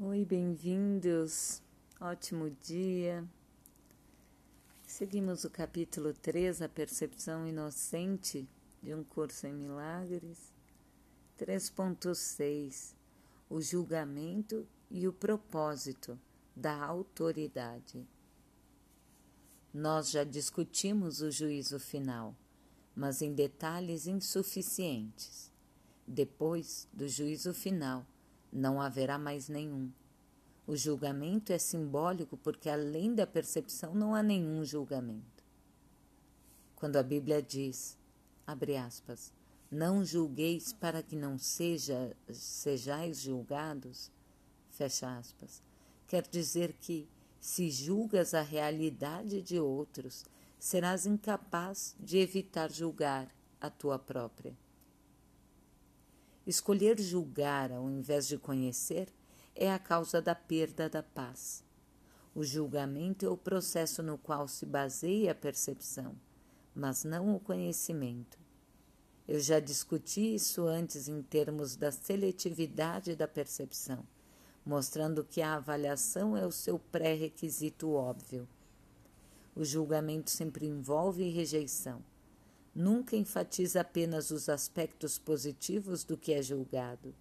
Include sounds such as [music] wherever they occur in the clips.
Oi, bem-vindos. Ótimo dia. Seguimos o capítulo 3, a percepção inocente de um curso em milagres. 3.6 O julgamento e o propósito da autoridade. Nós já discutimos o juízo final, mas em detalhes insuficientes. Depois do juízo final, não haverá mais nenhum. O julgamento é simbólico porque, além da percepção, não há nenhum julgamento. Quando a Bíblia diz, abre aspas, não julgueis para que não seja, sejais julgados, fecha aspas, quer dizer que, se julgas a realidade de outros, serás incapaz de evitar julgar a tua própria. Escolher julgar ao invés de conhecer é a causa da perda da paz. O julgamento é o processo no qual se baseia a percepção, mas não o conhecimento. Eu já discuti isso antes em termos da seletividade da percepção, mostrando que a avaliação é o seu pré-requisito óbvio. O julgamento sempre envolve rejeição nunca enfatiza apenas os aspectos positivos do que é julgado,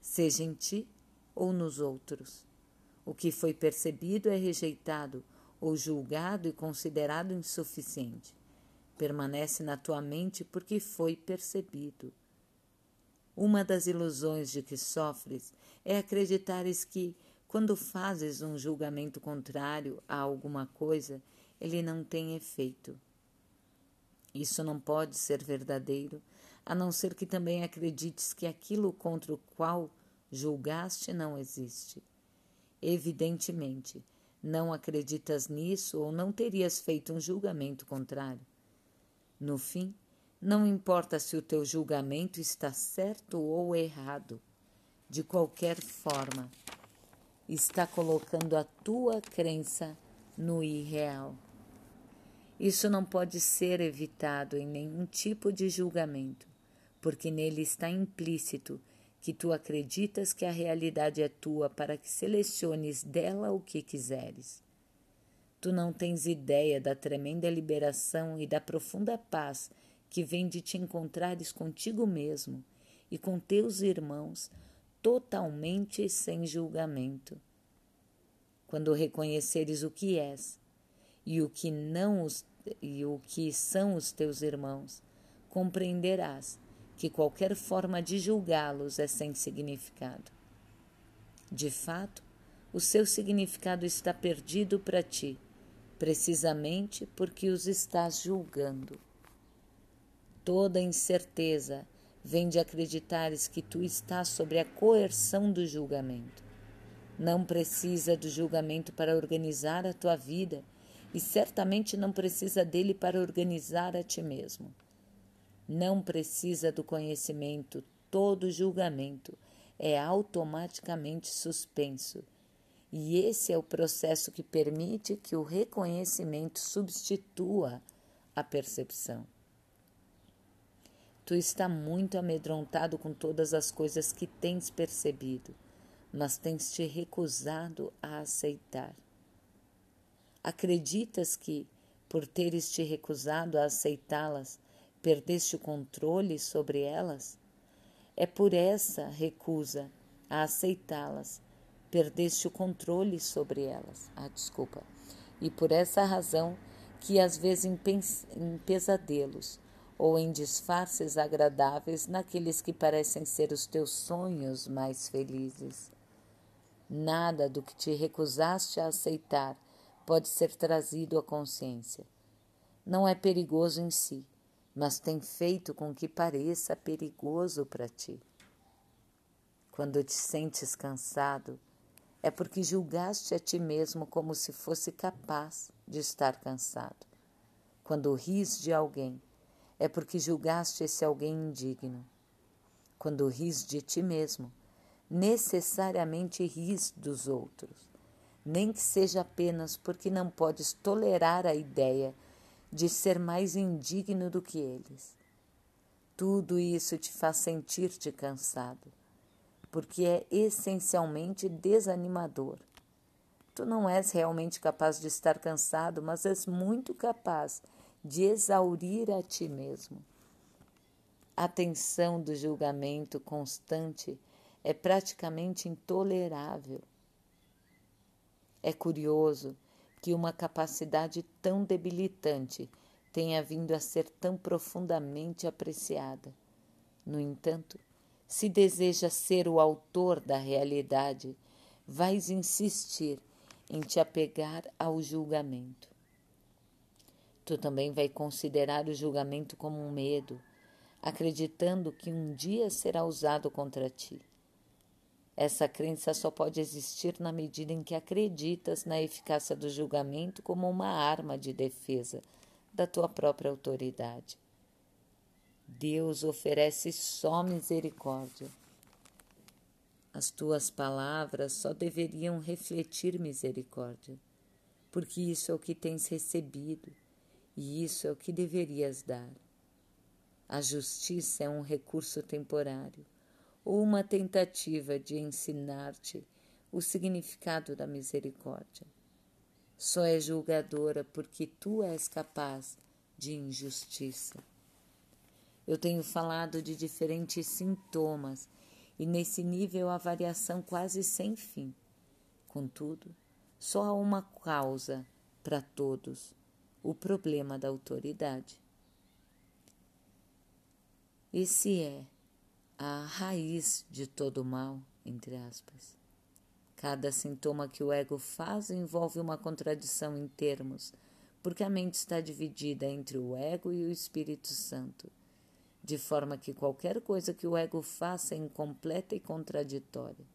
seja em ti ou nos outros. O que foi percebido é rejeitado ou julgado e considerado insuficiente. Permanece na tua mente porque foi percebido. Uma das ilusões de que sofres é acreditares que, quando fazes um julgamento contrário a alguma coisa, ele não tem efeito. Isso não pode ser verdadeiro, a não ser que também acredites que aquilo contra o qual julgaste não existe. Evidentemente, não acreditas nisso ou não terias feito um julgamento contrário. No fim, não importa se o teu julgamento está certo ou errado, de qualquer forma, está colocando a tua crença no irreal. Isso não pode ser evitado em nenhum tipo de julgamento, porque nele está implícito que tu acreditas que a realidade é tua para que seleciones dela o que quiseres. Tu não tens ideia da tremenda liberação e da profunda paz que vem de te encontrares contigo mesmo e com teus irmãos totalmente sem julgamento. Quando reconheceres o que és e o que não os e o que são os teus irmãos, compreenderás que qualquer forma de julgá-los é sem significado. De fato, o seu significado está perdido para ti, precisamente porque os estás julgando. Toda incerteza vem de acreditares que tu estás sobre a coerção do julgamento. Não precisa do julgamento para organizar a tua vida e certamente não precisa dele para organizar a ti mesmo. Não precisa do conhecimento, todo julgamento é automaticamente suspenso. E esse é o processo que permite que o reconhecimento substitua a percepção. Tu está muito amedrontado com todas as coisas que tens percebido, mas tens te recusado a aceitar. Acreditas que, por teres te recusado a aceitá-las, perdeste o controle sobre elas? É por essa recusa a aceitá-las, perdeste o controle sobre elas. Ah, desculpa. E por essa razão que às vezes em pesadelos ou em disfarces agradáveis naqueles que parecem ser os teus sonhos mais felizes. Nada do que te recusaste a aceitar pode ser trazido à consciência. Não é perigoso em si, mas tem feito com que pareça perigoso para ti. Quando te sentes cansado, é porque julgaste a ti mesmo como se fosse capaz de estar cansado. Quando ris de alguém, é porque julgaste esse alguém indigno. Quando ris de ti mesmo, necessariamente ris dos outros nem que seja apenas porque não podes tolerar a ideia de ser mais indigno do que eles. Tudo isso te faz sentir-te cansado. porque é essencialmente desanimador. Tu não és realmente capaz de estar cansado, mas és muito capaz de exaurir a ti mesmo. A tensão do julgamento constante é praticamente intolerável. É curioso que uma capacidade tão debilitante tenha vindo a ser tão profundamente apreciada. No entanto, se deseja ser o autor da realidade, vais insistir em te apegar ao julgamento. Tu também vai considerar o julgamento como um medo, acreditando que um dia será usado contra ti. Essa crença só pode existir na medida em que acreditas na eficácia do julgamento como uma arma de defesa da tua própria autoridade. Deus oferece só misericórdia. As tuas palavras só deveriam refletir misericórdia, porque isso é o que tens recebido e isso é o que deverias dar. A justiça é um recurso temporário ou uma tentativa de ensinar-te o significado da misericórdia. Só é julgadora porque tu és capaz de injustiça. Eu tenho falado de diferentes sintomas e nesse nível a variação quase sem fim. Contudo, só há uma causa para todos: o problema da autoridade. Esse é a raiz de todo mal, entre aspas. Cada sintoma que o ego faz envolve uma contradição em termos, porque a mente está dividida entre o ego e o Espírito Santo, de forma que qualquer coisa que o ego faça é incompleta e contraditória.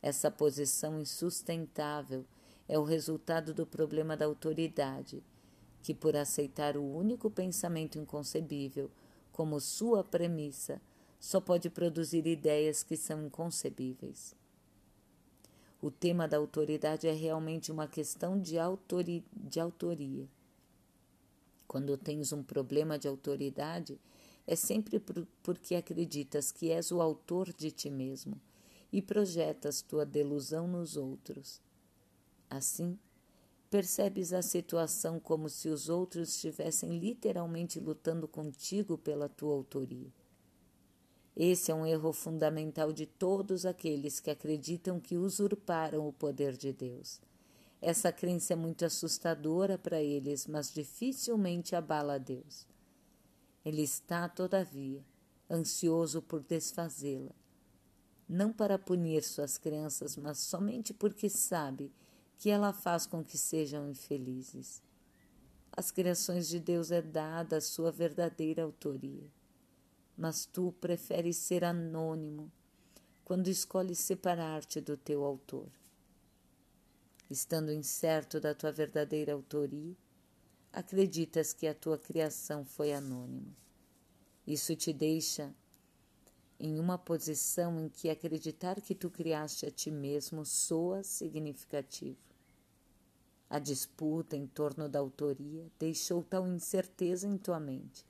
Essa posição insustentável é o resultado do problema da autoridade, que, por aceitar o único pensamento inconcebível, como sua premissa, só pode produzir ideias que são inconcebíveis. O tema da autoridade é realmente uma questão de, autori de autoria. Quando tens um problema de autoridade, é sempre por, porque acreditas que és o autor de ti mesmo e projetas tua delusão nos outros. Assim, Percebes a situação como se os outros estivessem literalmente lutando contigo pela tua autoria. Esse é um erro fundamental de todos aqueles que acreditam que usurparam o poder de Deus. Essa crença é muito assustadora para eles, mas dificilmente abala a Deus. Ele está, todavia, ansioso por desfazê-la, não para punir suas crianças, mas somente porque sabe que ela faz com que sejam infelizes. As criações de Deus é dada a sua verdadeira autoria, mas tu preferes ser anônimo quando escolhes separar-te do teu autor. Estando incerto da tua verdadeira autoria, acreditas que a tua criação foi anônima. Isso te deixa em uma posição em que acreditar que tu criaste a ti mesmo soa significativo. A disputa em torno da autoria deixou tal incerteza em tua mente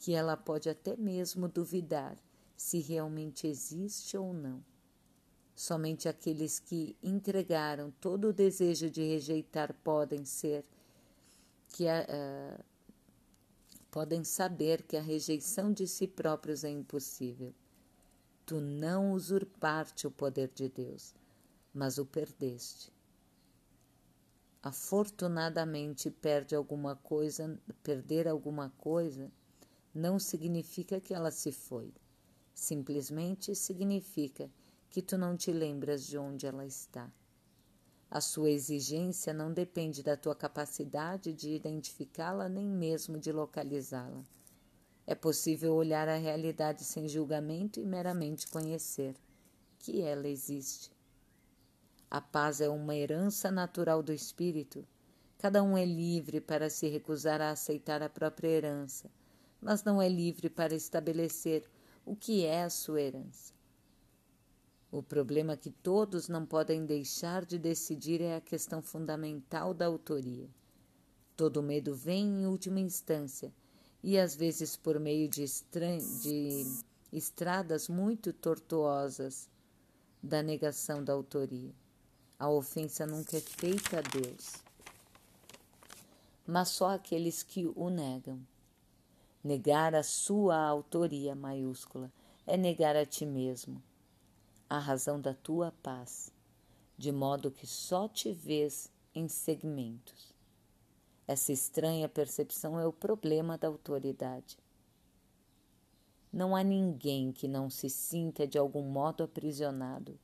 que ela pode até mesmo duvidar se realmente existe ou não. Somente aqueles que entregaram todo o desejo de rejeitar podem ser que a, uh, podem saber que a rejeição de si próprios é impossível. Tu não usurpaste o poder de Deus, mas o perdeste afortunadamente perde alguma coisa, perder alguma coisa não significa que ela se foi. Simplesmente significa que tu não te lembras de onde ela está. A sua exigência não depende da tua capacidade de identificá-la nem mesmo de localizá-la. É possível olhar a realidade sem julgamento e meramente conhecer que ela existe. A paz é uma herança natural do espírito. Cada um é livre para se recusar a aceitar a própria herança, mas não é livre para estabelecer o que é a sua herança. O problema que todos não podem deixar de decidir é a questão fundamental da autoria. Todo medo vem em última instância e às vezes por meio de, de estradas muito tortuosas da negação da autoria. A ofensa nunca é feita a Deus, mas só aqueles que o negam. Negar a sua autoria maiúscula é negar a ti mesmo, a razão da tua paz, de modo que só te vês em segmentos. Essa estranha percepção é o problema da autoridade. Não há ninguém que não se sinta de algum modo aprisionado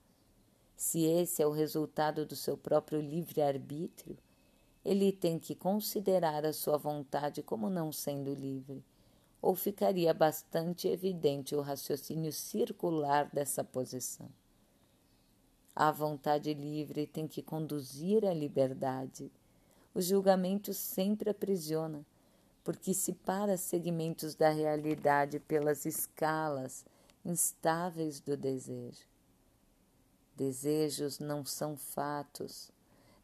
se esse é o resultado do seu próprio livre-arbítrio, ele tem que considerar a sua vontade como não sendo livre, ou ficaria bastante evidente o raciocínio circular dessa posição. A vontade livre tem que conduzir à liberdade. O julgamento sempre aprisiona, porque separa segmentos da realidade pelas escalas instáveis do desejo. Desejos não são fatos.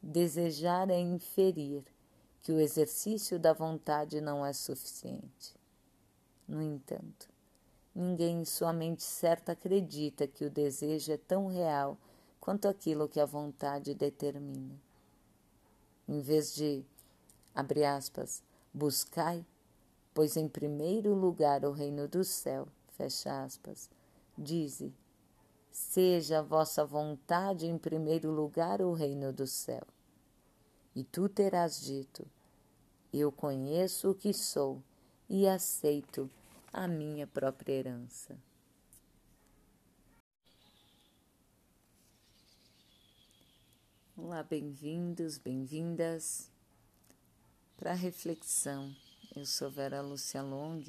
Desejar é inferir que o exercício da vontade não é suficiente. No entanto, ninguém em sua mente certa acredita que o desejo é tão real quanto aquilo que a vontade determina. Em vez de, abre aspas, buscai, pois em primeiro lugar o reino do céu, fecha aspas, dize, Seja a vossa vontade em primeiro lugar o reino do céu. E tu terás dito: Eu conheço o que sou e aceito a minha própria herança. Olá, bem-vindos, bem-vindas para a reflexão. Eu sou Vera Lúcia Long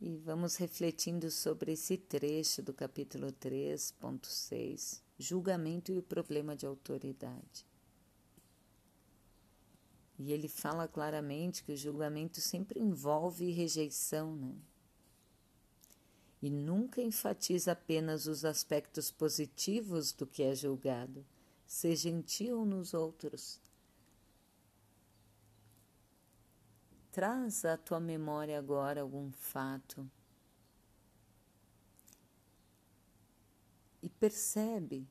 e vamos refletindo sobre esse trecho do capítulo 3.6, julgamento e o problema de autoridade. E ele fala claramente que o julgamento sempre envolve rejeição, né? E nunca enfatiza apenas os aspectos positivos do que é julgado, ti ou nos outros, Traz à tua memória agora algum fato. E percebe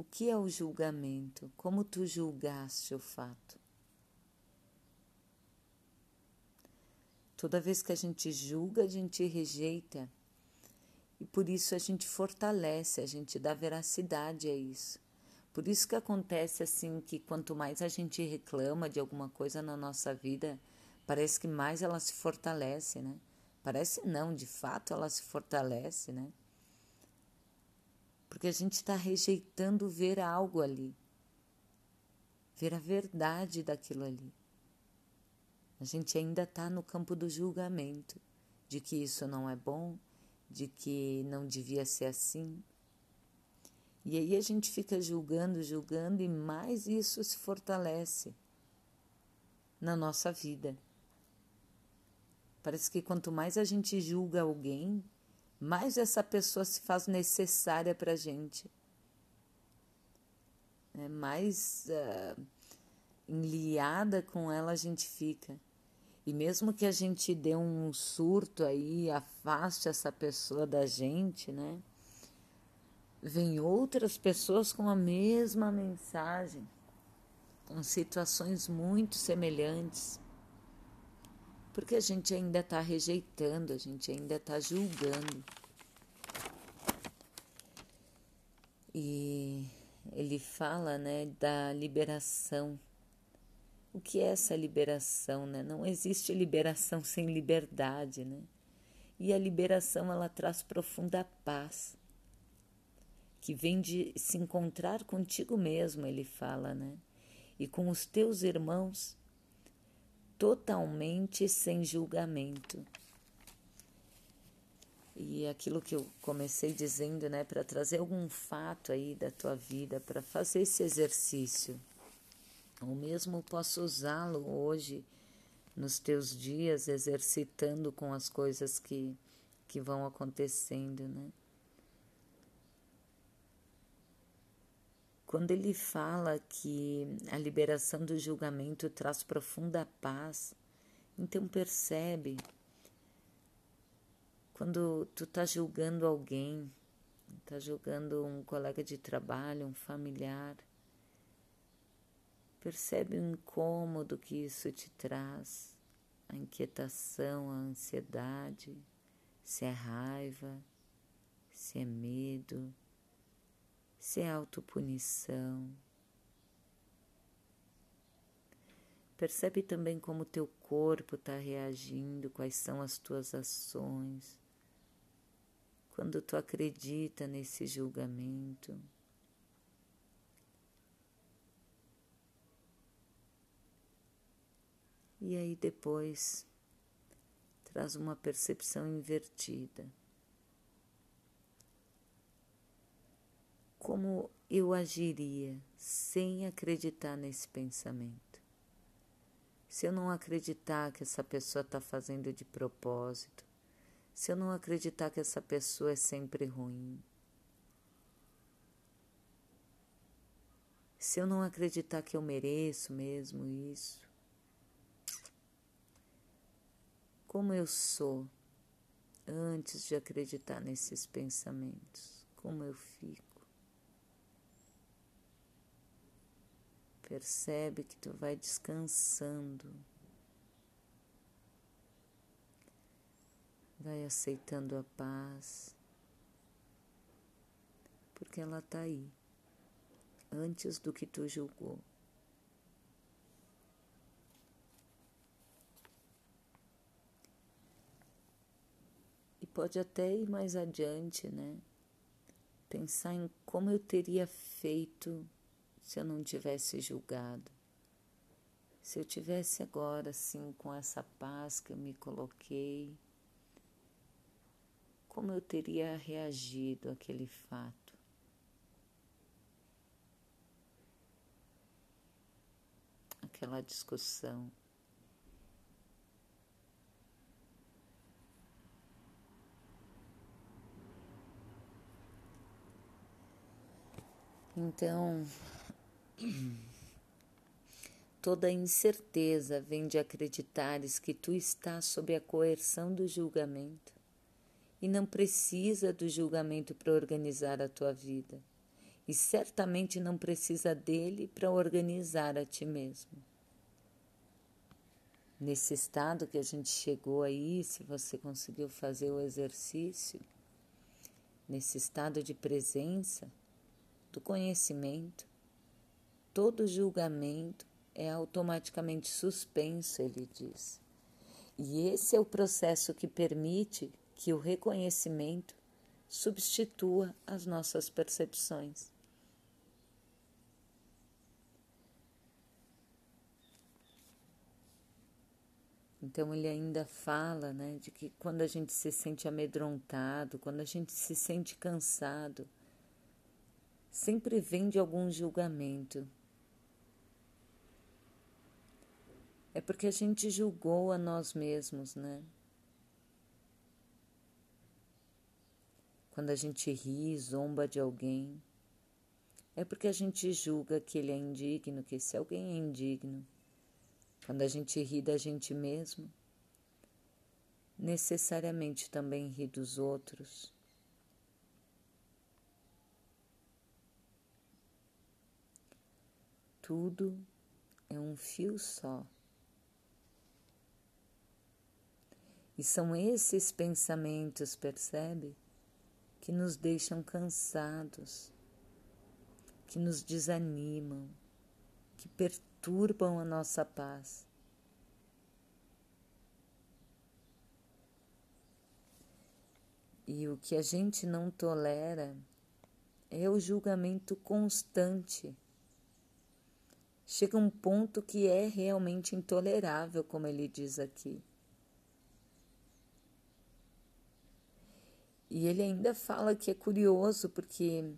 o que é o julgamento, como tu julgaste o fato. Toda vez que a gente julga, a gente rejeita. E por isso a gente fortalece, a gente dá veracidade a isso. Por isso que acontece assim que quanto mais a gente reclama de alguma coisa na nossa vida, parece que mais ela se fortalece, né? Parece não, de fato ela se fortalece, né? Porque a gente está rejeitando ver algo ali, ver a verdade daquilo ali. A gente ainda está no campo do julgamento, de que isso não é bom, de que não devia ser assim, e aí a gente fica julgando, julgando, e mais isso se fortalece na nossa vida. Parece que quanto mais a gente julga alguém, mais essa pessoa se faz necessária para a gente. É, mais uh, enliada com ela a gente fica. E mesmo que a gente dê um surto aí, afaste essa pessoa da gente, né? vem outras pessoas com a mesma mensagem, com situações muito semelhantes, porque a gente ainda está rejeitando, a gente ainda está julgando. E ele fala, né, da liberação. O que é essa liberação, né? Não existe liberação sem liberdade, né? E a liberação ela traz profunda paz que vem de se encontrar contigo mesmo, ele fala, né? E com os teus irmãos, totalmente sem julgamento. E aquilo que eu comecei dizendo, né, para trazer algum fato aí da tua vida, para fazer esse exercício. Ou mesmo posso usá-lo hoje nos teus dias, exercitando com as coisas que, que vão acontecendo, né? Quando ele fala que a liberação do julgamento traz profunda paz, então percebe quando tu tá julgando alguém, tá julgando um colega de trabalho, um familiar, percebe o incômodo que isso te traz, a inquietação, a ansiedade, se é raiva, se é medo, se é autopunição. Percebe também como teu corpo está reagindo, quais são as tuas ações quando tu acredita nesse julgamento. E aí depois traz uma percepção invertida. Como eu agiria sem acreditar nesse pensamento? Se eu não acreditar que essa pessoa está fazendo de propósito, se eu não acreditar que essa pessoa é sempre ruim, se eu não acreditar que eu mereço mesmo isso, como eu sou antes de acreditar nesses pensamentos, como eu fico. Percebe que tu vai descansando. Vai aceitando a paz, porque ela está aí, antes do que tu julgou. E pode até ir mais adiante, né? Pensar em como eu teria feito se eu não tivesse julgado. Se eu tivesse agora, assim, com essa paz que eu me coloquei como eu teria reagido àquele fato. Aquela discussão. Então, toda incerteza vem de acreditares que tu estás sob a coerção do julgamento e não precisa do julgamento para organizar a tua vida. E certamente não precisa dele para organizar a ti mesmo. Nesse estado que a gente chegou aí, se você conseguiu fazer o exercício, nesse estado de presença, do conhecimento, todo julgamento é automaticamente suspenso, ele diz. E esse é o processo que permite que o reconhecimento substitua as nossas percepções. Então ele ainda fala, né, de que quando a gente se sente amedrontado, quando a gente se sente cansado, sempre vem de algum julgamento. É porque a gente julgou a nós mesmos, né? Quando a gente ri, zomba de alguém, é porque a gente julga que ele é indigno, que esse alguém é indigno. Quando a gente ri da gente mesmo, necessariamente também ri dos outros. Tudo é um fio só. E são esses pensamentos, percebe? que nos deixam cansados, que nos desanimam, que perturbam a nossa paz. E o que a gente não tolera é o julgamento constante. Chega um ponto que é realmente intolerável, como ele diz aqui. E ele ainda fala que é curioso porque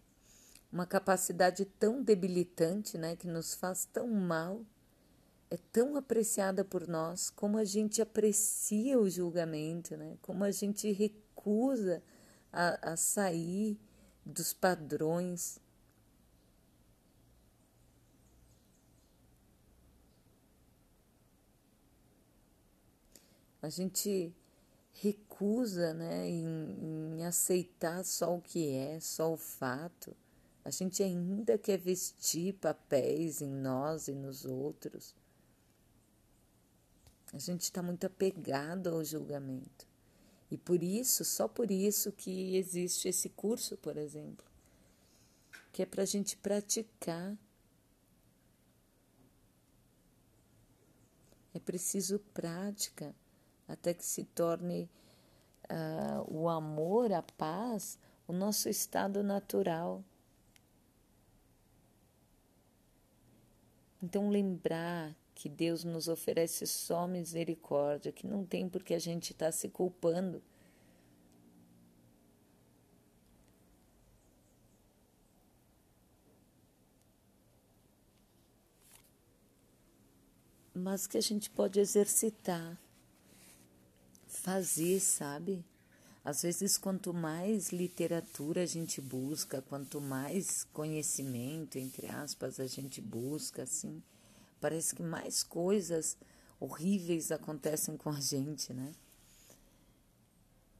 uma capacidade tão debilitante, né, que nos faz tão mal, é tão apreciada por nós, como a gente aprecia o julgamento, né? Como a gente recusa a, a sair dos padrões. A gente recusa né, em, em aceitar só o que é, só o fato. A gente ainda quer vestir papéis em nós e nos outros. A gente está muito apegado ao julgamento. E por isso, só por isso que existe esse curso, por exemplo, que é para a gente praticar. É preciso prática até que se torne uh, o amor, a paz, o nosso estado natural. Então, lembrar que Deus nos oferece só misericórdia, que não tem por que a gente estar tá se culpando. Mas que a gente pode exercitar, fazer, sabe? Às vezes, quanto mais literatura a gente busca, quanto mais conhecimento, entre aspas, a gente busca, assim, parece que mais coisas horríveis acontecem com a gente, né?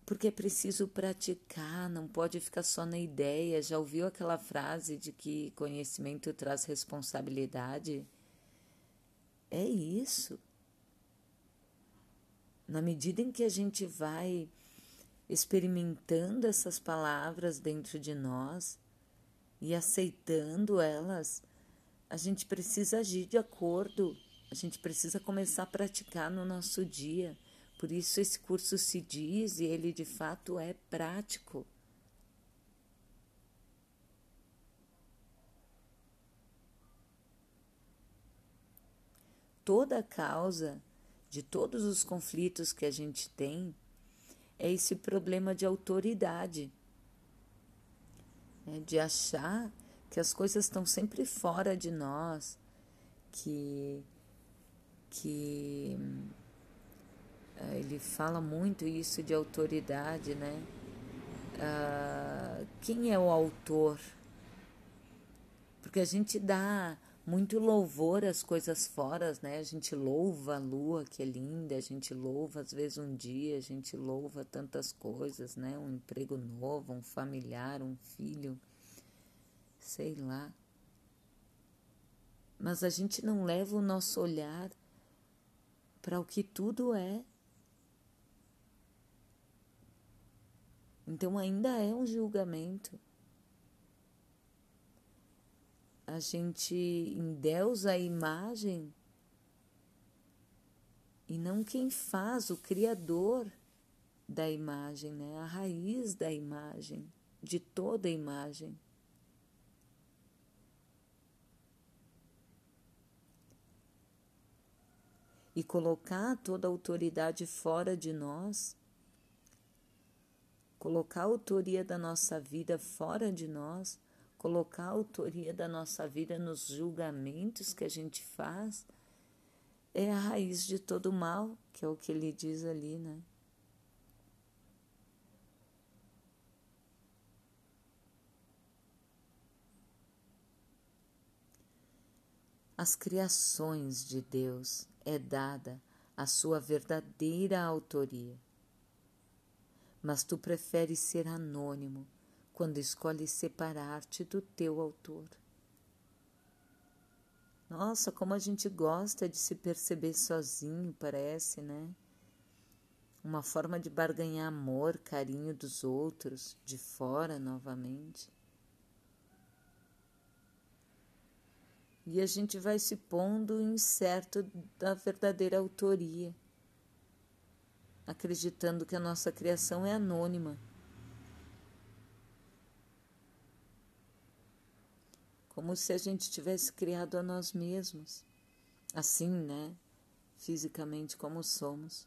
Porque é preciso praticar, não pode ficar só na ideia. Já ouviu aquela frase de que conhecimento traz responsabilidade? É isso. Na medida em que a gente vai experimentando essas palavras dentro de nós e aceitando elas, a gente precisa agir de acordo, a gente precisa começar a praticar no nosso dia. Por isso esse curso se diz e ele de fato é prático. Toda causa de todos os conflitos que a gente tem é esse problema de autoridade, né? de achar que as coisas estão sempre fora de nós, que, que uh, ele fala muito isso de autoridade, né? Uh, quem é o autor? Porque a gente dá muito louvor às coisas fora, né? A gente louva a lua, que é linda, a gente louva às vezes um dia, a gente louva tantas coisas, né? Um emprego novo, um familiar, um filho sei lá. Mas a gente não leva o nosso olhar para o que tudo é. Então ainda é um julgamento. A gente endeusa a imagem e não quem faz, o criador da imagem, né? a raiz da imagem, de toda a imagem. e colocar toda a autoridade fora de nós, colocar a autoria da nossa vida fora de nós, colocar a autoria da nossa vida nos julgamentos que a gente faz, é a raiz de todo mal, que é o que ele diz ali, né? As criações de Deus é dada a sua verdadeira autoria. Mas tu preferes ser anônimo quando escolhes separar-te do teu autor. Nossa, como a gente gosta de se perceber sozinho, parece, né? Uma forma de barganhar amor, carinho dos outros, de fora novamente. e a gente vai se pondo incerto da verdadeira autoria, acreditando que a nossa criação é anônima. Como se a gente tivesse criado a nós mesmos, assim, né? Fisicamente como somos.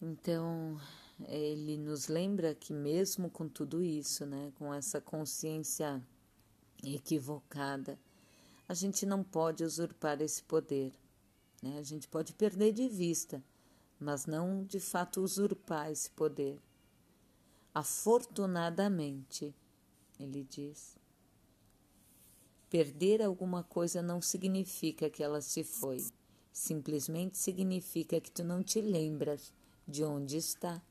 Então, ele nos lembra que mesmo com tudo isso, né, com essa consciência equivocada, a gente não pode usurpar esse poder. Né? A gente pode perder de vista, mas não de fato usurpar esse poder. Afortunadamente, ele diz, Perder alguma coisa não significa que ela se foi, simplesmente significa que tu não te lembras de onde está.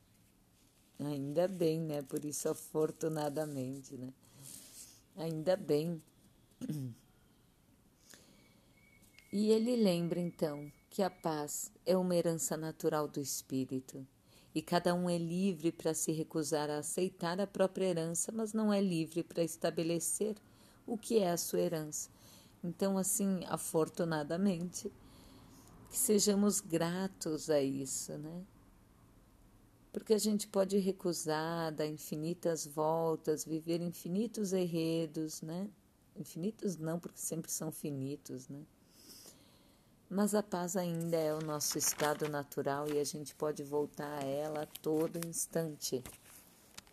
Ainda bem, né? Por isso, afortunadamente, né? Ainda bem. [clears throat] E ele lembra então que a paz é uma herança natural do espírito e cada um é livre para se recusar a aceitar a própria herança, mas não é livre para estabelecer o que é a sua herança. Então, assim, afortunadamente, que sejamos gratos a isso, né? Porque a gente pode recusar, dar infinitas voltas, viver infinitos enredos, né? Infinitos não, porque sempre são finitos, né? Mas a paz ainda é o nosso estado natural e a gente pode voltar a ela a todo instante.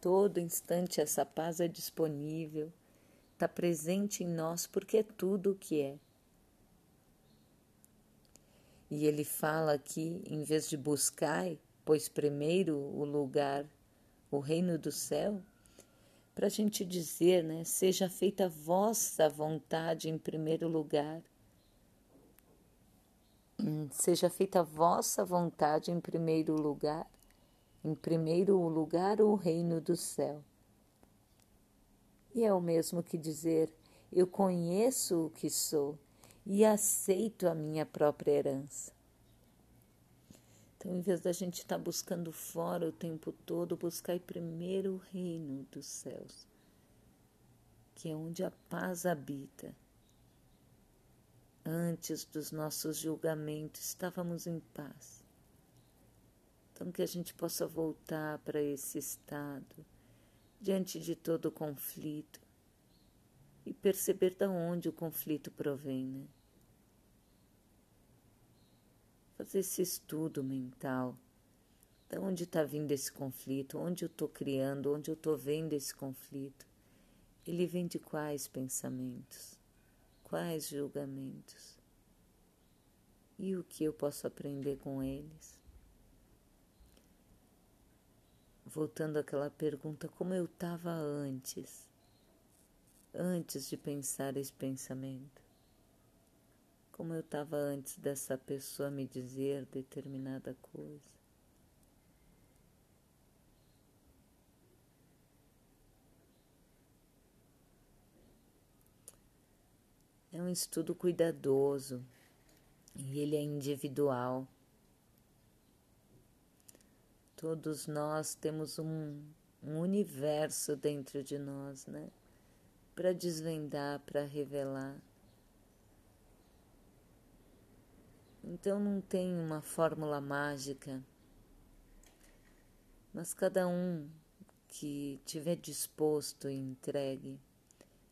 Todo instante essa paz é disponível, está presente em nós porque é tudo o que é. E ele fala aqui, em vez de buscar, pois primeiro o lugar, o reino do céu, para a gente dizer, né? Seja feita a vossa vontade em primeiro lugar seja feita a vossa vontade em primeiro lugar, em primeiro lugar o reino do céu. E é o mesmo que dizer: eu conheço o que sou e aceito a minha própria herança. Então, em vez da gente estar tá buscando fora o tempo todo, buscar primeiro o reino dos céus, que é onde a paz habita Antes dos nossos julgamentos, estávamos em paz. Então, que a gente possa voltar para esse estado, diante de todo o conflito, e perceber de onde o conflito provém, né? Fazer esse estudo mental. De onde está vindo esse conflito? Onde eu estou criando? Onde eu estou vendo esse conflito? Ele vem de quais pensamentos? Quais julgamentos e o que eu posso aprender com eles. Voltando àquela pergunta, como eu estava antes, antes de pensar esse pensamento, como eu estava antes dessa pessoa me dizer determinada coisa. Um estudo cuidadoso e ele é individual. Todos nós temos um, um universo dentro de nós, né? Para desvendar, para revelar. Então não tem uma fórmula mágica, mas cada um que tiver disposto e entregue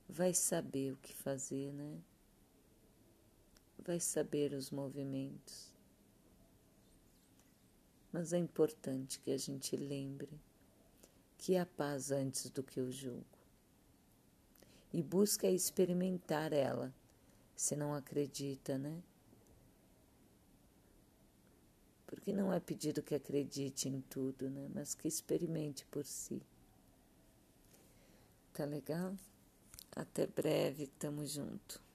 vai saber o que fazer, né? Vai saber os movimentos. Mas é importante que a gente lembre que há paz antes do que o julgo. E busca experimentar ela, se não acredita, né? Porque não é pedido que acredite em tudo, né? Mas que experimente por si. Tá legal? Até breve, tamo junto.